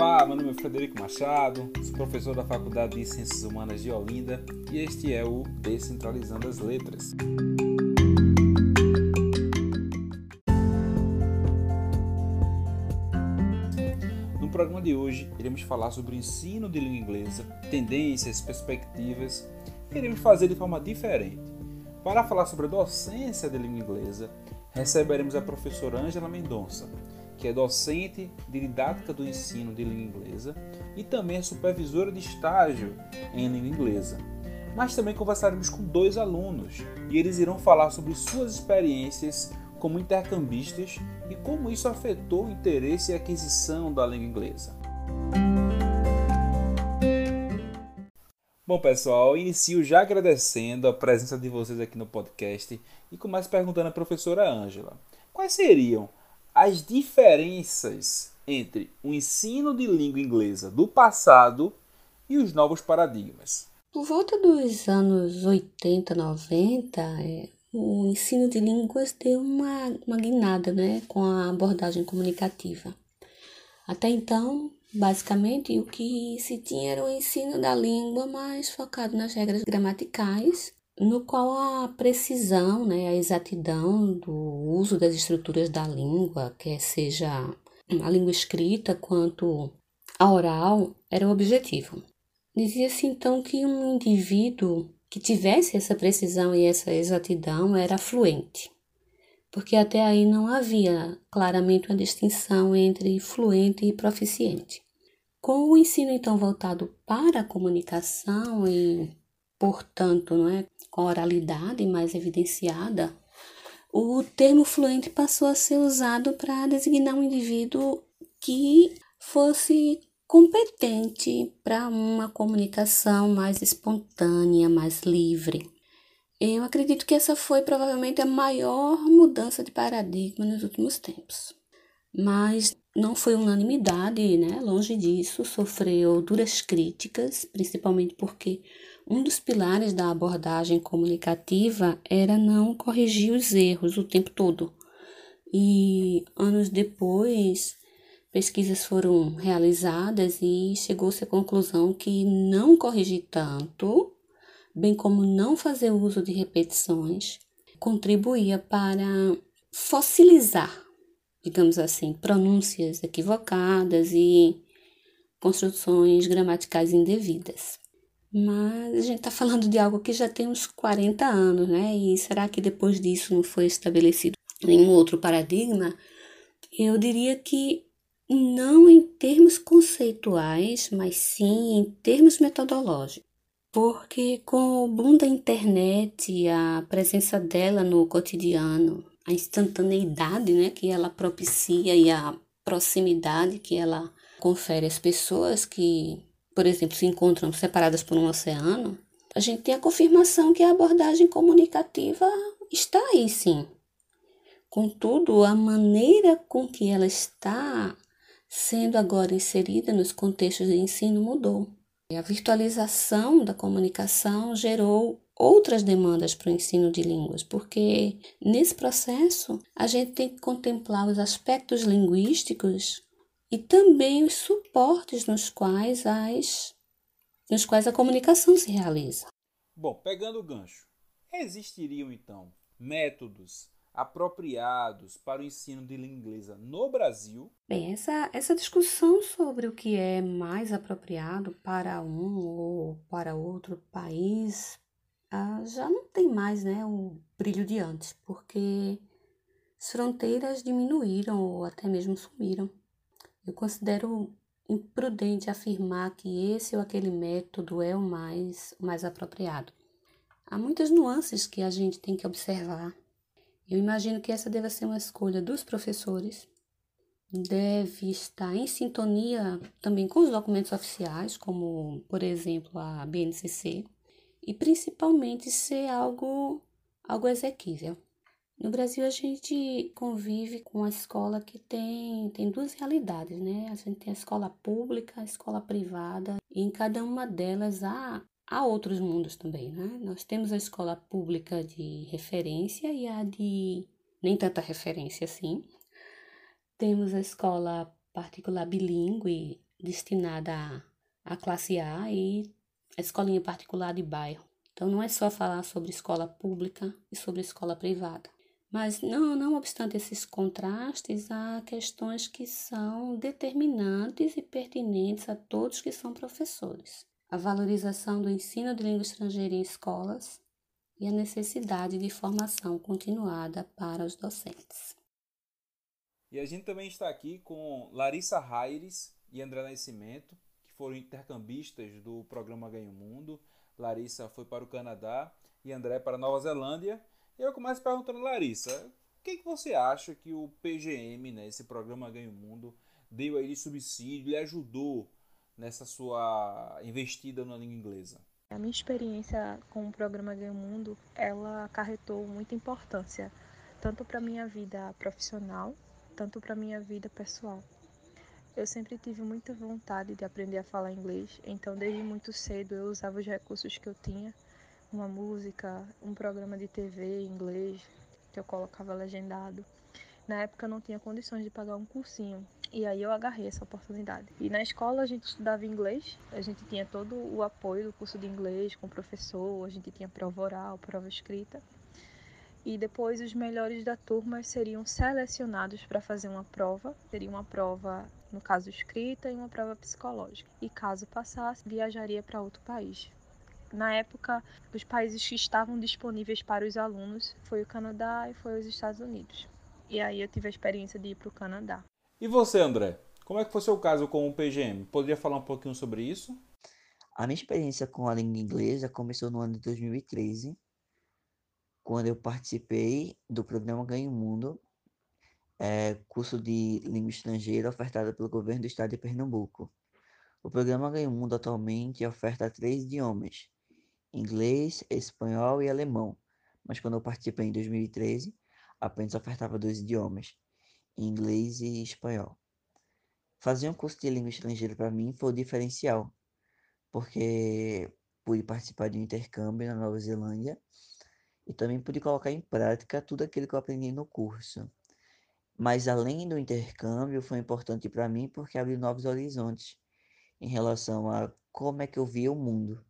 Olá, meu nome é Frederico Machado, sou professor da Faculdade de Ciências Humanas de Olinda e este é o Descentralizando as Letras. No programa de hoje, iremos falar sobre o ensino de língua inglesa, tendências, perspectivas, e iremos fazer de forma diferente. Para falar sobre a docência de língua inglesa, receberemos a professora Ângela Mendonça, que é docente de didática do ensino de língua inglesa e também é supervisora de estágio em língua inglesa. Mas também conversaremos com dois alunos e eles irão falar sobre suas experiências como intercambistas e como isso afetou o interesse e aquisição da língua inglesa. Bom, pessoal, inicio já agradecendo a presença de vocês aqui no podcast e começo perguntando à professora Ângela: quais seriam as diferenças entre o ensino de língua inglesa do passado e os novos paradigmas. Por volta dos anos 80, 90, é, o ensino de línguas deu uma, uma guinada né, com a abordagem comunicativa. Até então, basicamente, o que se tinha era o ensino da língua mais focado nas regras gramaticais no qual a precisão, né, a exatidão do uso das estruturas da língua, quer seja a língua escrita quanto a oral, era o objetivo. Dizia-se então que um indivíduo que tivesse essa precisão e essa exatidão era fluente, porque até aí não havia claramente uma distinção entre fluente e proficiente. Com o ensino então voltado para a comunicação e portanto, não é, com a oralidade mais evidenciada, o termo fluente passou a ser usado para designar um indivíduo que fosse competente para uma comunicação mais espontânea, mais livre. Eu acredito que essa foi provavelmente a maior mudança de paradigma nos últimos tempos. Mas não foi unanimidade, né? Longe disso, sofreu duras críticas, principalmente porque um dos pilares da abordagem comunicativa era não corrigir os erros o tempo todo. E anos depois, pesquisas foram realizadas e chegou-se à conclusão que não corrigir tanto, bem como não fazer uso de repetições, contribuía para fossilizar, digamos assim, pronúncias equivocadas e construções gramaticais indevidas. Mas a gente está falando de algo que já tem uns 40 anos, né? E será que depois disso não foi estabelecido nenhum outro paradigma? Eu diria que não em termos conceituais, mas sim em termos metodológicos. Porque com o boom da internet, a presença dela no cotidiano, a instantaneidade né, que ela propicia e a proximidade que ela confere às pessoas que por exemplo, se encontram separadas por um oceano, a gente tem a confirmação que a abordagem comunicativa está aí sim. Contudo, a maneira com que ela está sendo agora inserida nos contextos de ensino mudou. A virtualização da comunicação gerou outras demandas para o ensino de línguas, porque nesse processo a gente tem que contemplar os aspectos linguísticos e também os suportes nos quais, as, nos quais a comunicação se realiza. Bom, pegando o gancho, existiriam então métodos apropriados para o ensino de língua inglesa no Brasil? Bem, essa, essa discussão sobre o que é mais apropriado para um ou para outro país ah, já não tem mais né, o brilho de antes, porque as fronteiras diminuíram ou até mesmo sumiram. Eu considero imprudente afirmar que esse ou aquele método é o mais, mais apropriado. Há muitas nuances que a gente tem que observar. Eu imagino que essa deva ser uma escolha dos professores, deve estar em sintonia também com os documentos oficiais, como, por exemplo, a BNCC, e principalmente ser algo, algo exequível. No Brasil, a gente convive com a escola que tem, tem duas realidades, né? A gente tem a escola pública, a escola privada, e em cada uma delas há, há outros mundos também, né? Nós temos a escola pública de referência e a de nem tanta referência assim. Temos a escola particular bilíngue, destinada à, classe A e a escolinha particular de bairro. Então não é só falar sobre escola pública e sobre escola privada. Mas não, não obstante esses contrastes, há questões que são determinantes e pertinentes a todos que são professores. A valorização do ensino de língua estrangeira em escolas e a necessidade de formação continuada para os docentes. E a gente também está aqui com Larissa Raires e André Nascimento, que foram intercambistas do programa Ganho Mundo. Larissa foi para o Canadá e André para Nova Zelândia eu começo perguntando, Larissa, o que, que você acha que o PGM, né, esse programa Ganho Mundo, deu aí de subsídio, e ajudou nessa sua investida na língua inglesa? A minha experiência com o programa Ganho Mundo, ela acarretou muita importância, tanto para minha vida profissional, tanto para minha vida pessoal. Eu sempre tive muita vontade de aprender a falar inglês, então desde muito cedo eu usava os recursos que eu tinha uma música, um programa de TV em inglês que eu colocava legendado. Na época eu não tinha condições de pagar um cursinho. E aí eu agarrei essa oportunidade. E na escola a gente estudava inglês, a gente tinha todo o apoio do curso de inglês com o professor, a gente tinha prova oral, prova escrita. E depois os melhores da turma seriam selecionados para fazer uma prova. Seria uma prova, no caso escrita, e uma prova psicológica. E caso passasse, viajaria para outro país. Na época, os países que estavam disponíveis para os alunos foi o Canadá e foi os Estados Unidos. E aí eu tive a experiência de ir para o Canadá. E você, André? Como é que foi seu caso com o PGM? Poderia falar um pouquinho sobre isso? A minha experiência com a língua inglesa começou no ano de 2013, quando eu participei do programa Ganho Mundo, é, curso de língua estrangeira ofertado pelo governo do estado de Pernambuco. O programa Ganho Mundo atualmente oferta três idiomas, inglês, espanhol e alemão, mas quando eu participei em 2013, apenas ofertava dois idiomas, inglês e espanhol. Fazer um curso de língua estrangeira para mim foi o diferencial, porque pude participar de um intercâmbio na Nova Zelândia e também pude colocar em prática tudo aquilo que eu aprendi no curso. Mas além do intercâmbio, foi importante para mim porque abriu novos horizontes em relação a como é que eu via o mundo.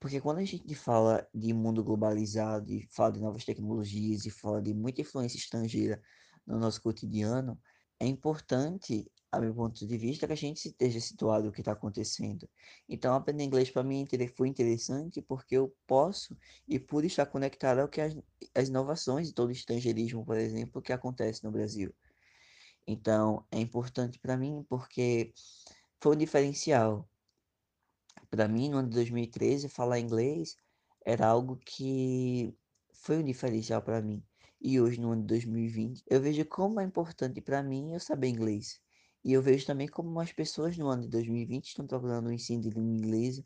Porque quando a gente fala de mundo globalizado, e fala de novas tecnologias, e fala de muita influência estrangeira no nosso cotidiano, é importante, a meu ponto de vista, que a gente esteja situado no que está acontecendo. Então, aprender inglês para mim foi interessante porque eu posso e pude estar conectado ao que as, as inovações de todo o estrangeirismo, por exemplo, que acontece no Brasil. Então, é importante para mim porque foi um diferencial. Para mim, no ano de 2013, falar inglês era algo que foi um diferencial para mim. E hoje, no ano de 2020, eu vejo como é importante para mim eu saber inglês. E eu vejo também como as pessoas no ano de 2020 estão procurando o ensino de língua inglesa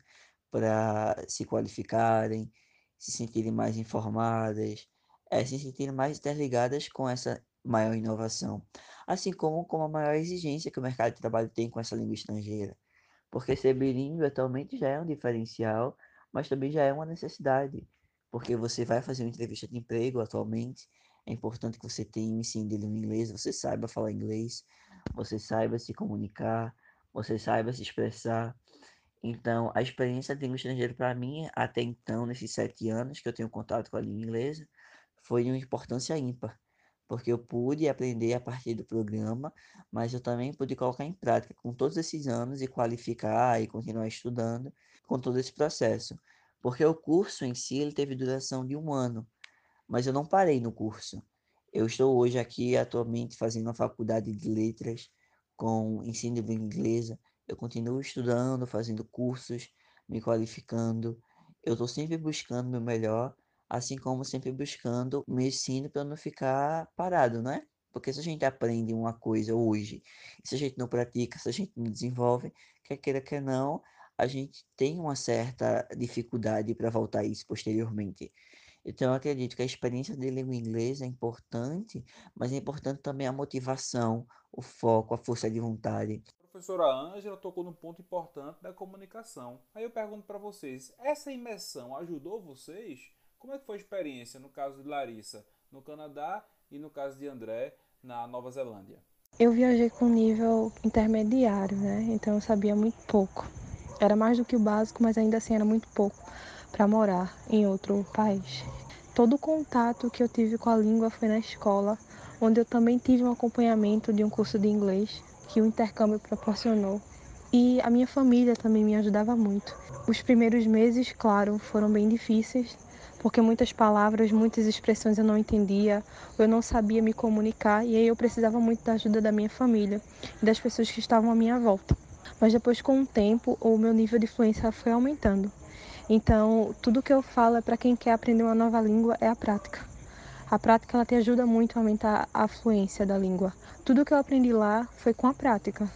para se qualificarem, se sentirem mais informadas, é, se sentirem mais interligadas com essa maior inovação, assim como com a maior exigência que o mercado de trabalho tem com essa língua estrangeira. Porque ser bilíngue atualmente já é um diferencial, mas também já é uma necessidade. Porque você vai fazer uma entrevista de emprego atualmente, é importante que você tenha um ensino de língua inglesa, você saiba falar inglês, você saiba se comunicar, você saiba se expressar. Então, a experiência de língua estrangeira para mim, até então, nesses sete anos que eu tenho contato com a língua inglesa, foi de uma importância ímpar porque eu pude aprender a partir do programa, mas eu também pude colocar em prática com todos esses anos e qualificar e continuar estudando com todo esse processo. Porque o curso em si ele teve duração de um ano, mas eu não parei no curso. Eu estou hoje aqui atualmente fazendo a faculdade de letras com ensino de língua inglesa. Eu continuo estudando, fazendo cursos, me qualificando. Eu estou sempre buscando o meu melhor assim como sempre buscando o ensino para não ficar parado, né? Porque se a gente aprende uma coisa hoje, se a gente não pratica, se a gente não desenvolve, quer queira, quer não, a gente tem uma certa dificuldade para voltar isso posteriormente. Então, eu acredito que a experiência de língua inglesa é importante, mas é importante também a motivação, o foco, a força de vontade. A professora Ângela tocou num ponto importante da comunicação. Aí eu pergunto para vocês, essa imersão ajudou vocês como é que foi a experiência no caso de Larissa no Canadá e no caso de André na Nova Zelândia? Eu viajei com nível intermediário, né? Então eu sabia muito pouco. Era mais do que o básico, mas ainda assim era muito pouco para morar em outro país. Todo o contato que eu tive com a língua foi na escola, onde eu também tive um acompanhamento de um curso de inglês que o intercâmbio proporcionou. E a minha família também me ajudava muito. Os primeiros meses, claro, foram bem difíceis, porque muitas palavras, muitas expressões eu não entendia, eu não sabia me comunicar e aí eu precisava muito da ajuda da minha família e das pessoas que estavam à minha volta. Mas depois, com o tempo, o meu nível de fluência foi aumentando. Então, tudo que eu falo é para quem quer aprender uma nova língua é a prática. A prática ela te ajuda muito a aumentar a fluência da língua. Tudo que eu aprendi lá foi com a prática.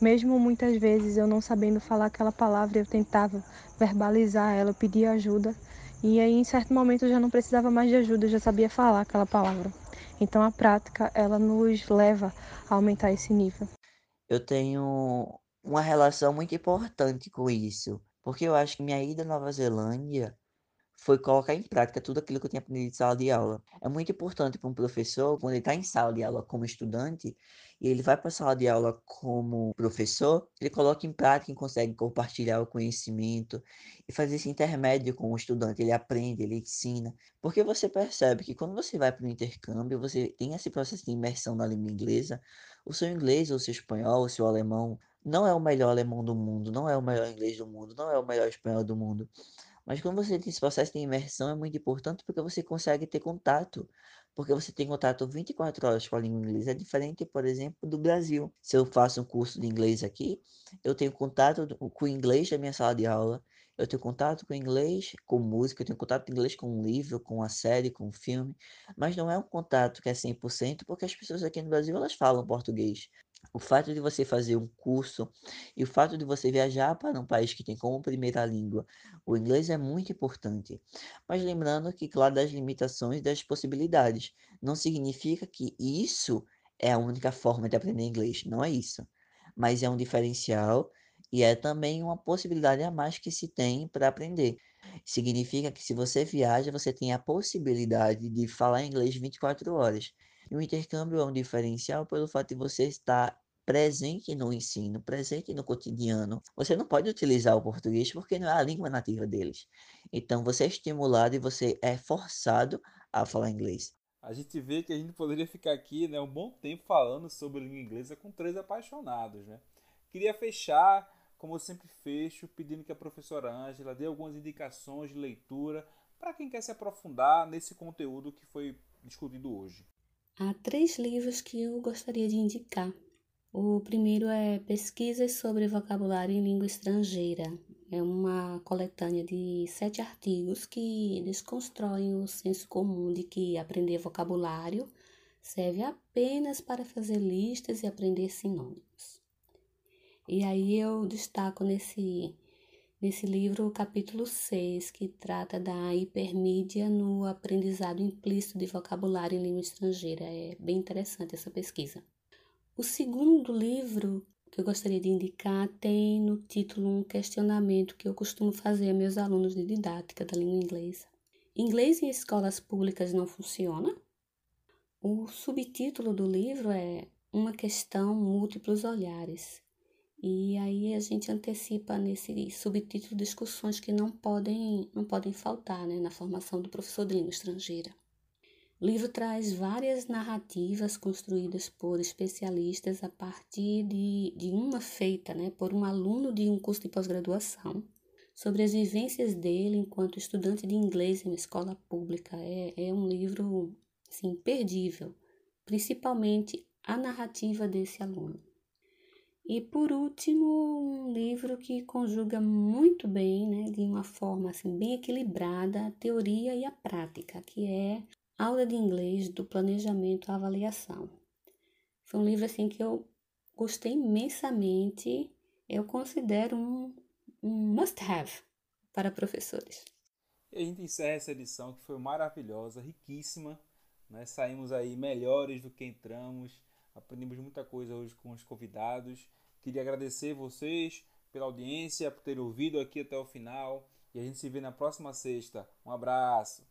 Mesmo muitas vezes eu não sabendo falar aquela palavra, eu tentava verbalizar ela, pedir ajuda e aí, em certo momento, eu já não precisava mais de ajuda, eu já sabia falar aquela palavra. Então, a prática, ela nos leva a aumentar esse nível. Eu tenho uma relação muito importante com isso, porque eu acho que minha ida à Nova Zelândia foi colocar em prática tudo aquilo que eu tinha aprendido em sala de aula. É muito importante para um professor, quando ele está em sala de aula como estudante, e ele vai para a sala de aula como professor, ele coloca em prática e consegue compartilhar o conhecimento e fazer esse intermédio com o estudante. Ele aprende, ele ensina. Porque você percebe que quando você vai para o intercâmbio, você tem esse processo de imersão na língua inglesa, o seu inglês, ou o seu espanhol, o seu alemão, não é o melhor alemão do mundo, não é o melhor inglês do mundo, não é o melhor espanhol do mundo. Mas quando você tem esse processo de imersão é muito importante porque você consegue ter contato. Porque você tem contato 24 horas com a língua inglesa. É diferente, por exemplo, do Brasil. Se eu faço um curso de inglês aqui, eu tenho contato com o inglês da minha sala de aula. Eu tenho contato com inglês, com música, eu tenho contato com inglês com um livro, com uma série, com um filme, mas não é um contato que é 100%, porque as pessoas aqui no Brasil elas falam português. O fato de você fazer um curso e o fato de você viajar para um país que tem como primeira língua o inglês é muito importante. Mas lembrando que, claro, das limitações e das possibilidades. Não significa que isso é a única forma de aprender inglês. Não é isso. Mas é um diferencial e é também uma possibilidade a mais que se tem para aprender. Significa que se você viaja, você tem a possibilidade de falar inglês 24 horas. E o intercâmbio é um diferencial pelo fato de você estar presente no ensino, presente no cotidiano. Você não pode utilizar o português porque não é a língua nativa deles. Então você é estimulado e você é forçado a falar inglês. A gente vê que a gente poderia ficar aqui né, um bom tempo falando sobre língua inglesa com três apaixonados. Né? Queria fechar, como eu sempre fecho, pedindo que a professora Ângela dê algumas indicações de leitura para quem quer se aprofundar nesse conteúdo que foi discutido hoje. Há três livros que eu gostaria de indicar. O primeiro é Pesquisas sobre Vocabulário em Língua Estrangeira. É uma coletânea de sete artigos que desconstroem o senso comum de que aprender vocabulário serve apenas para fazer listas e aprender sinônimos. E aí eu destaco nesse nesse livro o capítulo 6, que trata da hipermídia no aprendizado implícito de vocabulário em língua estrangeira. É bem interessante essa pesquisa. O segundo livro que eu gostaria de indicar tem no título um questionamento que eu costumo fazer a meus alunos de didática da língua inglesa. Inglês em escolas públicas não funciona? O subtítulo do livro é Uma questão múltiplos olhares e aí a gente antecipa nesse subtítulo discussões que não podem, não podem faltar né, na formação do professor de língua estrangeira. O livro traz várias narrativas construídas por especialistas a partir de, de uma feita né, por um aluno de um curso de pós-graduação sobre as vivências dele enquanto estudante de inglês em uma escola pública. É, é um livro assim, imperdível, principalmente a narrativa desse aluno. E por último, um livro que conjuga muito bem, né, de uma forma assim, bem equilibrada, a teoria e a prática, que é Aula de Inglês do Planejamento à Avaliação. Foi um livro assim que eu gostei imensamente, eu considero um, um must-have para professores. E a gente encerra essa edição que foi maravilhosa, riquíssima. Né? Saímos aí melhores do que entramos, aprendemos muita coisa hoje com os convidados. Queria agradecer vocês pela audiência, por ter ouvido aqui até o final. E a gente se vê na próxima sexta. Um abraço.